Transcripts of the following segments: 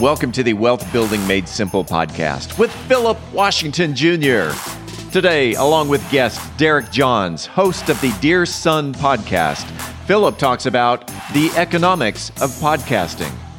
Welcome to the Wealth Building Made Simple podcast with Philip Washington Jr. Today, along with guest Derek Johns, host of the Dear Son podcast, Philip talks about the economics of podcasting.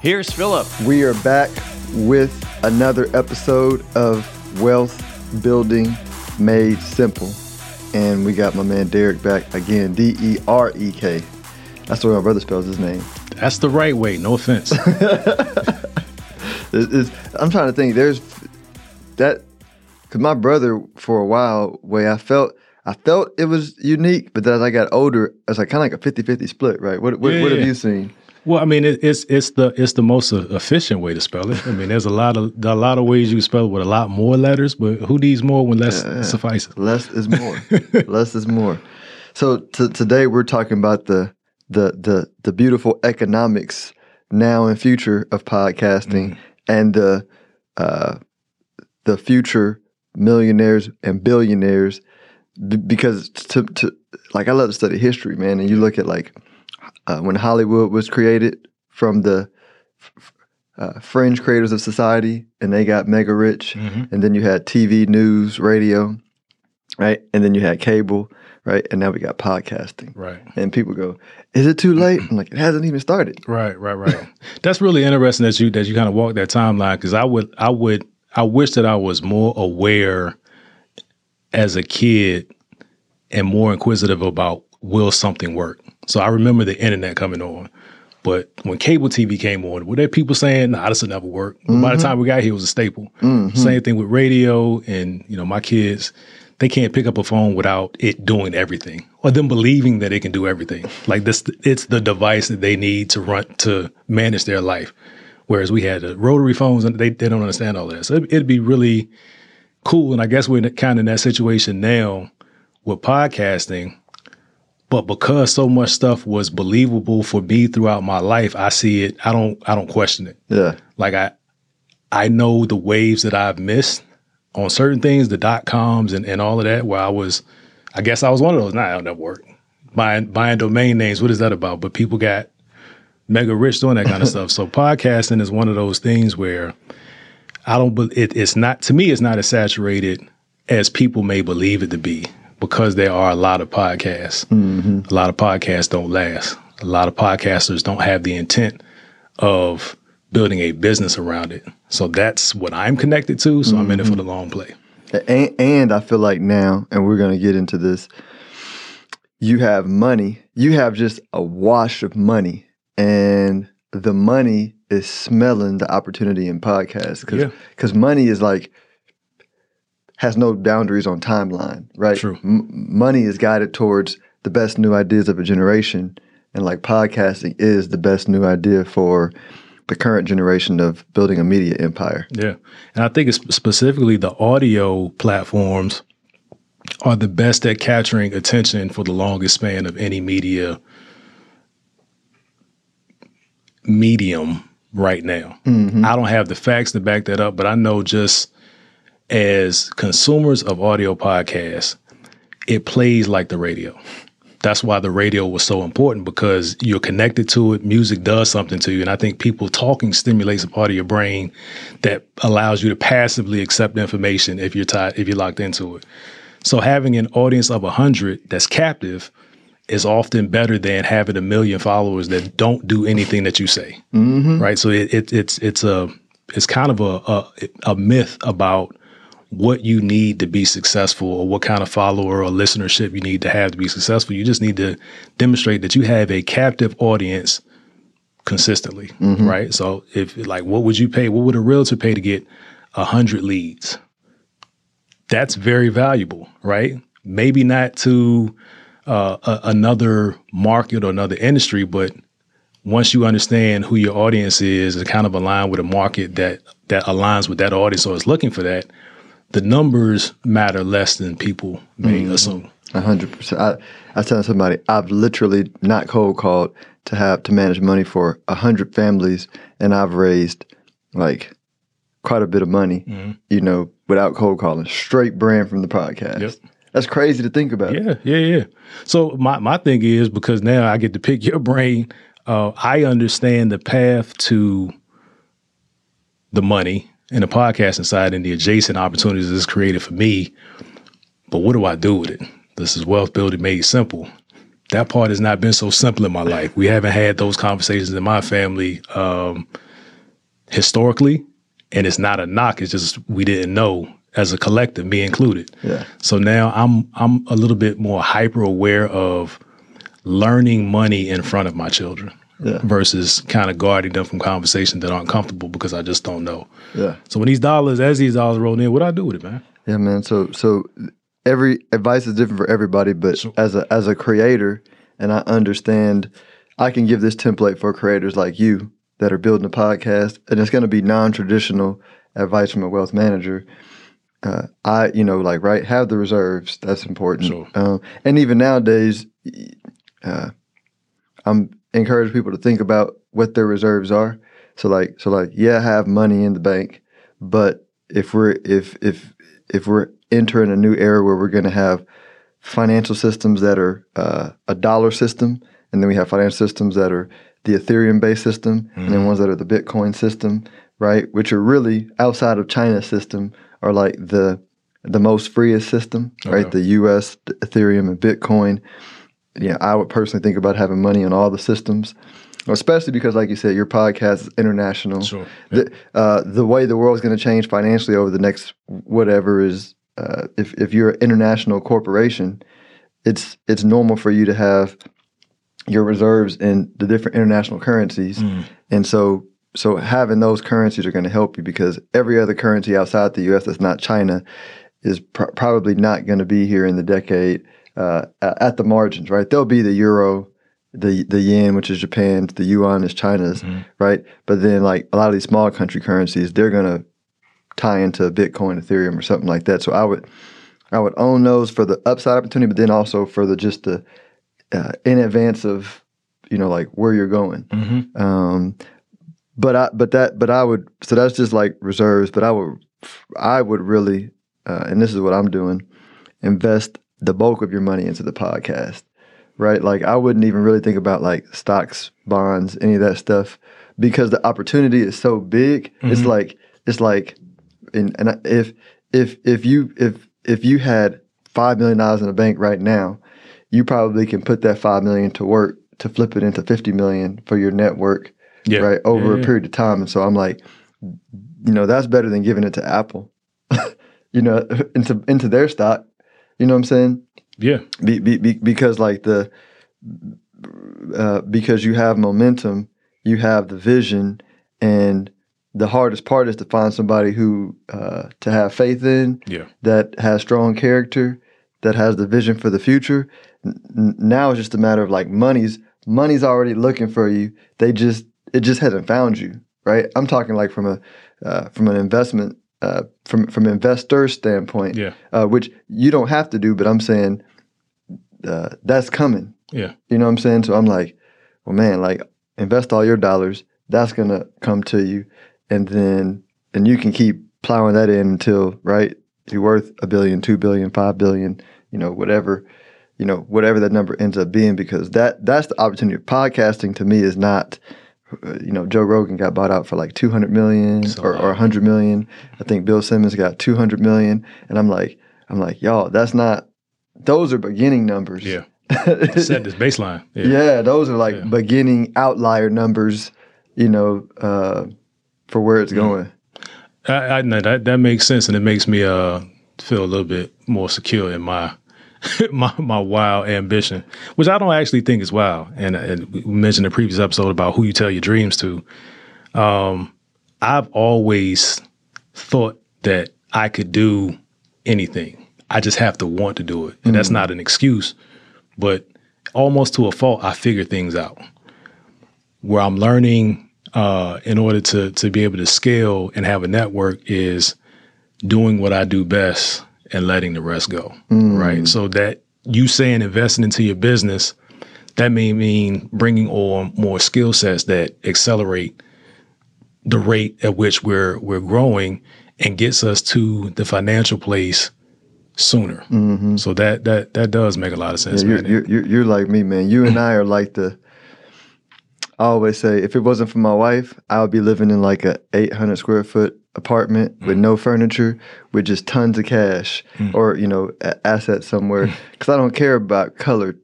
Here's Philip. We are back with another episode of Wealth Building Made Simple. And we got my man Derek back again, D E R E K. That's the way my brother spells his name. That's the right way, no offense. it's, it's, I'm trying to think, there's that, because my brother, for a while, way I felt, I felt it was unique, but then as I got older, it's like kind of like a 50 50 split, right? What, what, Yeah, what have yeah. you seen? Well, I mean, it, it's it's the it's the most efficient way to spell it. I mean, there's a lot of a lot of ways you can spell it with a lot more letters, but who needs more when less suffices? Less is more. Less is more. So t- today we're talking about the the the the beautiful economics now and future of podcasting and the uh, the future millionaires and billionaires b- because to, to like I love to study history, man, and you look at like uh, when Hollywood was created from the uh, fringe creators of society, and they got mega rich, Mhm. and then you had TV, news, radio, right, and then you had cable, right, and now we got podcasting. Right, And people go, "Is it too late?" I'm like, "It hasn't even started." right, right, right. That's really interesting that you that you kind of walk that timeline because I would I would I wish that I was more aware as a kid and more inquisitive about will something work. So I remember the internet coming on. But when cable TV came on, were there people saying, nah, this will never work? By the mm-hmm. time we got here, it was a staple. Mm-hmm. Same thing with radio and, you know, my kids, they can't pick up a phone without it doing everything or them believing that it can do everything. Like this, it's the device that they need to run, to manage their life. Whereas we had the rotary phones and they, they don't understand all that. So it, it'd be really cool. And I guess we're kind of in that situation now with podcasting. But because so much stuff was believable for me throughout my life, I see it. I don't. I don't question it. Yeah, Like I, I know the waves that I've missed on certain things, the dot coms and, and all of that. Where I was, I guess I was one of those. Nah, that'll never work. Buying buying domain names. What is that about? But people got mega rich doing that kind of stuff. So podcasting is one of those things where I don't. it, it's not to me. It's not as saturated as people may believe it to be because there are a lot of podcasts. Mm-hmm. A lot of podcasts don't last. A lot of podcasters don't have the intent of building a business around it. So that's what I'm connected to. So I'm in it for the mm-hmm. long play. and, and I feel like now, and we're gonna get into this. You have money. You have just a wash of money, and the money is smelling the opportunity in podcasts because Yeah. money is like has no boundaries on timeline, right? True. M- money is guided towards the best new ideas of a generation, and like podcasting is the best new idea for the current generation of building a media empire. Yeah. And I think it's specifically the audio platforms are the best at capturing attention for the longest span of any media medium right now. Mm-hmm. I don't have the facts to back that up, but I know just as consumers of audio podcasts, it plays like the radio. That's why the radio was so important because you're connected to it. Music does something to you. And I think people talking stimulates a part of your brain that allows you to passively accept information if you're tied, if you're locked into it. So having an audience of 100 that's captive is often better than having a million followers that don't do anything that you say. Mm-hmm. Right. So it, it, it's it's a it's kind of a, a a myth about what you need to be successful or what kind of follower or listenership you need to have to be successful. You just need to demonstrate that you have a captive audience consistently, right? So if like what would you pay? What would a realtor pay to get a hundred leads? That's very valuable, right? Maybe not to uh, a, another market or another industry, but once you understand who your audience is and kind of align with a market that that aligns with that audience or is looking for that, the numbers matter less than people may mm-hmm. assume. A hundred percent. I I tell somebody I've literally not cold called to have to manage money for a hundred families, and I've raised like quite a bit of money, mm-hmm. you know, without cold calling. Straight brand from the podcast. Yep. That's crazy to think about. Yeah, yeah, yeah. So my my thing is because now I get to pick your brain. Uh, I understand the path to the money and the podcasting side and the adjacent opportunities this created for me. But what do I do with it? This is wealth building made simple. That part has not been so simple in my life. We haven't had those conversations in my family um, historically, and it's not a knock. It's just we didn't know as a collective, me included. Yeah. So now I'm I'm a little bit more hyper aware of learning money in front of my children. Yeah. Versus kind of guarding them from conversations that aren't comfortable because I just don't know. Yeah. So when these dollars, as these dollars roll in, what do I do with it, man? Yeah, man. So so every advice is different for everybody, but sure. as a as a creator, and I understand, I can give this template for creators like you that are building a podcast, and it's going to be non traditional advice from a wealth manager. Uh, I, you know, like right, have the reserves. That's important. Sure. Um, and even nowadays, uh, I'm encouraging people to think about what their reserves are. So like, so like, yeah, I have money in the bank, but if we're if if if we're entering a new era where we're going to have financial systems that are uh, a dollar system, and then we have financial systems that are the Ethereum based system, mm-hmm. and then mm-hmm. ones that are the Bitcoin system, right? Which are really outside of China's system, are like the the most freest system, okay. right? The U.S., the Ethereum, and Bitcoin. Yeah, I would personally think about having money on all the systems especially because, like you said, your podcast is international. Sure. The, uh, the way the world is going to change financially over the next whatever is uh, if if you're an international corporation, it's it's normal for you to have your reserves in the different international currencies, mm. and so so having those currencies are going to help you because every other currency outside the U.S. that's not China is pr- probably not going to be here in the decade uh, at the margins, right? There'll be the euro, the the yen, which is Japan's, the yuan is China's, mm-hmm. right? But then like a lot of these small country currencies, they're going to tie into Bitcoin, Ethereum, or something like that. So I would I would own those for the upside opportunity, but then also for the just the uh, in advance of you know like where you're going. Mm-hmm. Um, but I but that but I would so that's just like reserves. But I would I would really uh, and this is what I'm doing invest the bulk of your money into the podcast right like i wouldn't even really think about like stocks bonds any of that stuff because the opportunity is so big mm-hmm. it's like it's like and, and if if if you if if you had five million dollars in the bank right now, you probably can put that five million to work to flip it into fifty million for your network, yeah. right over yeah, a period of time. And so I'm like, you know, that's better than giving it to Apple, you know, into into their stock. You know what I'm saying? Yeah. Be, be, be, because like the uh, because you have momentum, you have the vision, and the hardest part is to find somebody who uh, to have faith in, yeah. that has strong character, that has the vision for the future. N- now it's just a matter of like money's money's already looking for you. They just it just hasn't found you, right? I'm talking like from a uh, from an investment uh, from from investor standpoint, yeah. Uh, which you don't have to do, but I'm saying uh, that's coming. Yeah, you know what I'm saying. So I'm like, well, man, like invest all your dollars. That's gonna come to you and then and you can keep plowing that in until right you're worth a billion, two billion, five billion, you know, whatever, you know, whatever that number ends up being, because that that's the opportunity. Podcasting to me is not, you know, Joe Rogan got bought out for like two hundred million so or, or hundred million. I think Bill Simmons got two hundred million, and I'm like, I'm like, y'all, that's not. Those are beginning numbers. Yeah. Set this baseline. Yeah. yeah those are like yeah. beginning outlier numbers. You know. Uh, for where it's going. I, I know that that makes sense, and it makes me uh, feel a little bit more secure in my my my wild ambition, which I don't actually think is wild. And, and we mentioned in the previous episode about who you tell your dreams to. Um, I've always thought that I could do anything. I just have to want to do it, and mm-hmm. that's not an excuse, but almost to a fault, I figure things out. where I'm learning uh, in order to to be able to scale and have a network is doing what I do best and letting the rest go. Mm. Right. So that you saying investing into your business, that may mean bringing on more skill sets that accelerate the rate at which we're we're growing and gets us to the financial place sooner. Mm-hmm. So that that that does make a lot of sense. Yeah, you're, man. you're, you're, you're like me, man. You and I are like the. I always say, if it wasn't for my wife, I would be living in like a 800 square foot apartment with no furniture, with just tons of cash or you know a- assets somewhere. Because I don't care about color.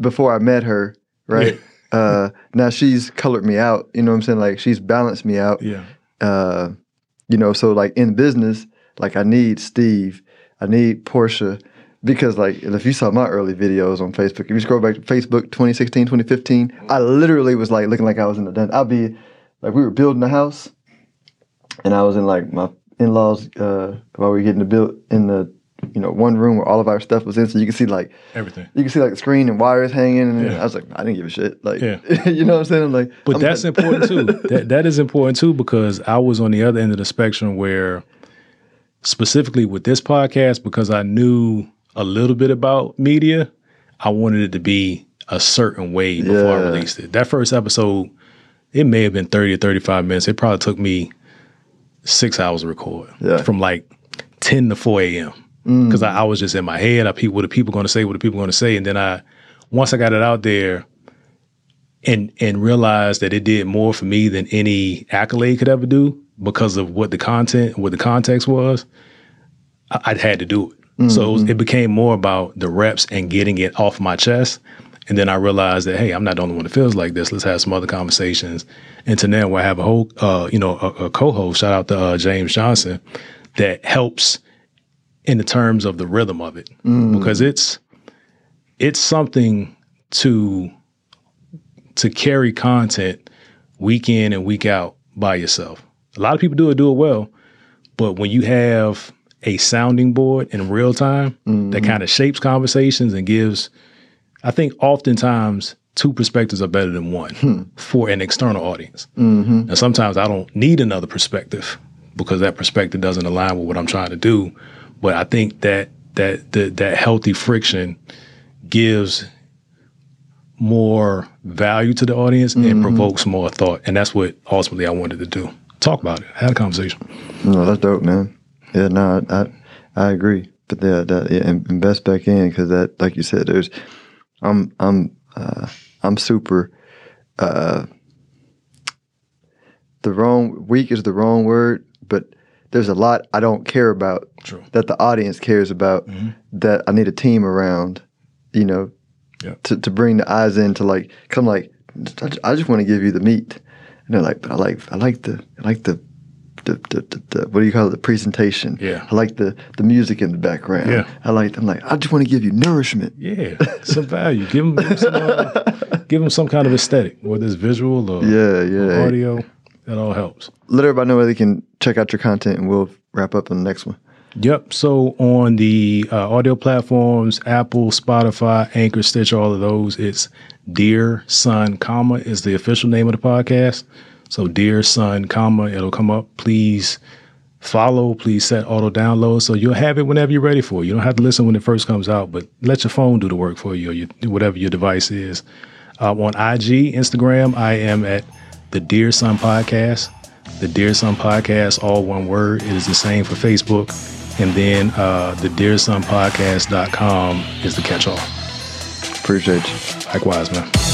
Before I met her, right? uh, now she's colored me out. You know what I'm saying? Like she's balanced me out. yeah. uh, you know, so like in business, like I need Steve, I need Portia, because like if you saw my early videos on Facebook, if you scroll back to Facebook 2016, 2015, I literally was like looking like I was in the den. I'd be like we were building a house, and I was in like my in-laws uh, while we were getting the build in the you know one room where all of our stuff was in, so you can see like Everything. you can see like the screen and wires hanging, and Yeah. I was like I didn't give a shit, like Yeah. you know what I'm saying? I'm like, But I'm that's important too. That that is important too because I was on the other end of the spectrum where specifically with this podcast because I knew a little bit about media, I wanted it to be a certain way before I released it. That first episode, it may have been 30 or 35 minutes. It probably took me 6 hours to record. Yeah. From like 10 to 4 a.m. Because mm. I, I was just in my head. I pe- what are people going to say? What are people going to say? And then I, once I got it out there, and and realized that it did more for me than any accolade could ever do because of what the content, what the context was. I, I had to do it, mm, so it, was, mm. it became more about the reps and getting it off my chest. And then I realized that hey, I'm not the only one that feels like this. Let's have some other conversations. And to now, where I have a whole, uh, you know, a, a co-host. Shout out to uh, James Johnson, that helps in the terms of the rhythm of it because it's it's something to to carry content week in and week out by yourself. A lot of people do it, do it well, but when you have a sounding board in real time that kind of shapes conversations and gives, I think oftentimes two perspectives are better than one hmm. for an external audience. Mm-hmm. And sometimes I don't need another perspective because that perspective doesn't align with what I'm trying to do. But I think that that that, that healthy friction gives more value to the audience and mm-hmm. provokes more thought. And that's what ultimately I wanted to do. Talk about it. Have a conversation. No, that's dope, man. Yeah, no, I I, I agree. But yeah, that yeah, in- invest back in because that, like you said, there's, I'm I'm uh, I'm super. Uh, the wrong weak is the wrong word, but there's a lot I don't care about True. that the audience cares about that I need a team around, you know, Yeah. to, to bring the eyes in to like, come like, I just want to give you the meat. And they're like, but I like, I like the, I like the, the, the, the, the what do you call it? The presentation. Yeah. I like the, the music in the background. Yeah. I like, I'm like, I just want to give you nourishment. Yeah, some value. Give them, give 'em some, uh, give 'em some kind of aesthetic, whether it's visual or, Yeah, or yeah. audio. That all helps. Let everybody know where they can check out your content and we'll wrap up on the next one. Yep. So on the uh, audio platforms, Apple, Spotify, Anchor, Stitch, all of those, it's Dear Son, comma is the official name of the podcast. So Dear Son, comma, it'll come up. Please follow. Please set auto download so you'll have it whenever you're ready for it. You don't have to listen when it first comes out, but let your phone do the work for you or your, whatever your device is. Uh, on IG, Instagram, I am at the Dear Son Podcast. The Dear Son Podcast, all one word. It is the same for Facebook. And then uh, the dearsonpodcast.com is the catch all. Appreciate you. Likewise, man.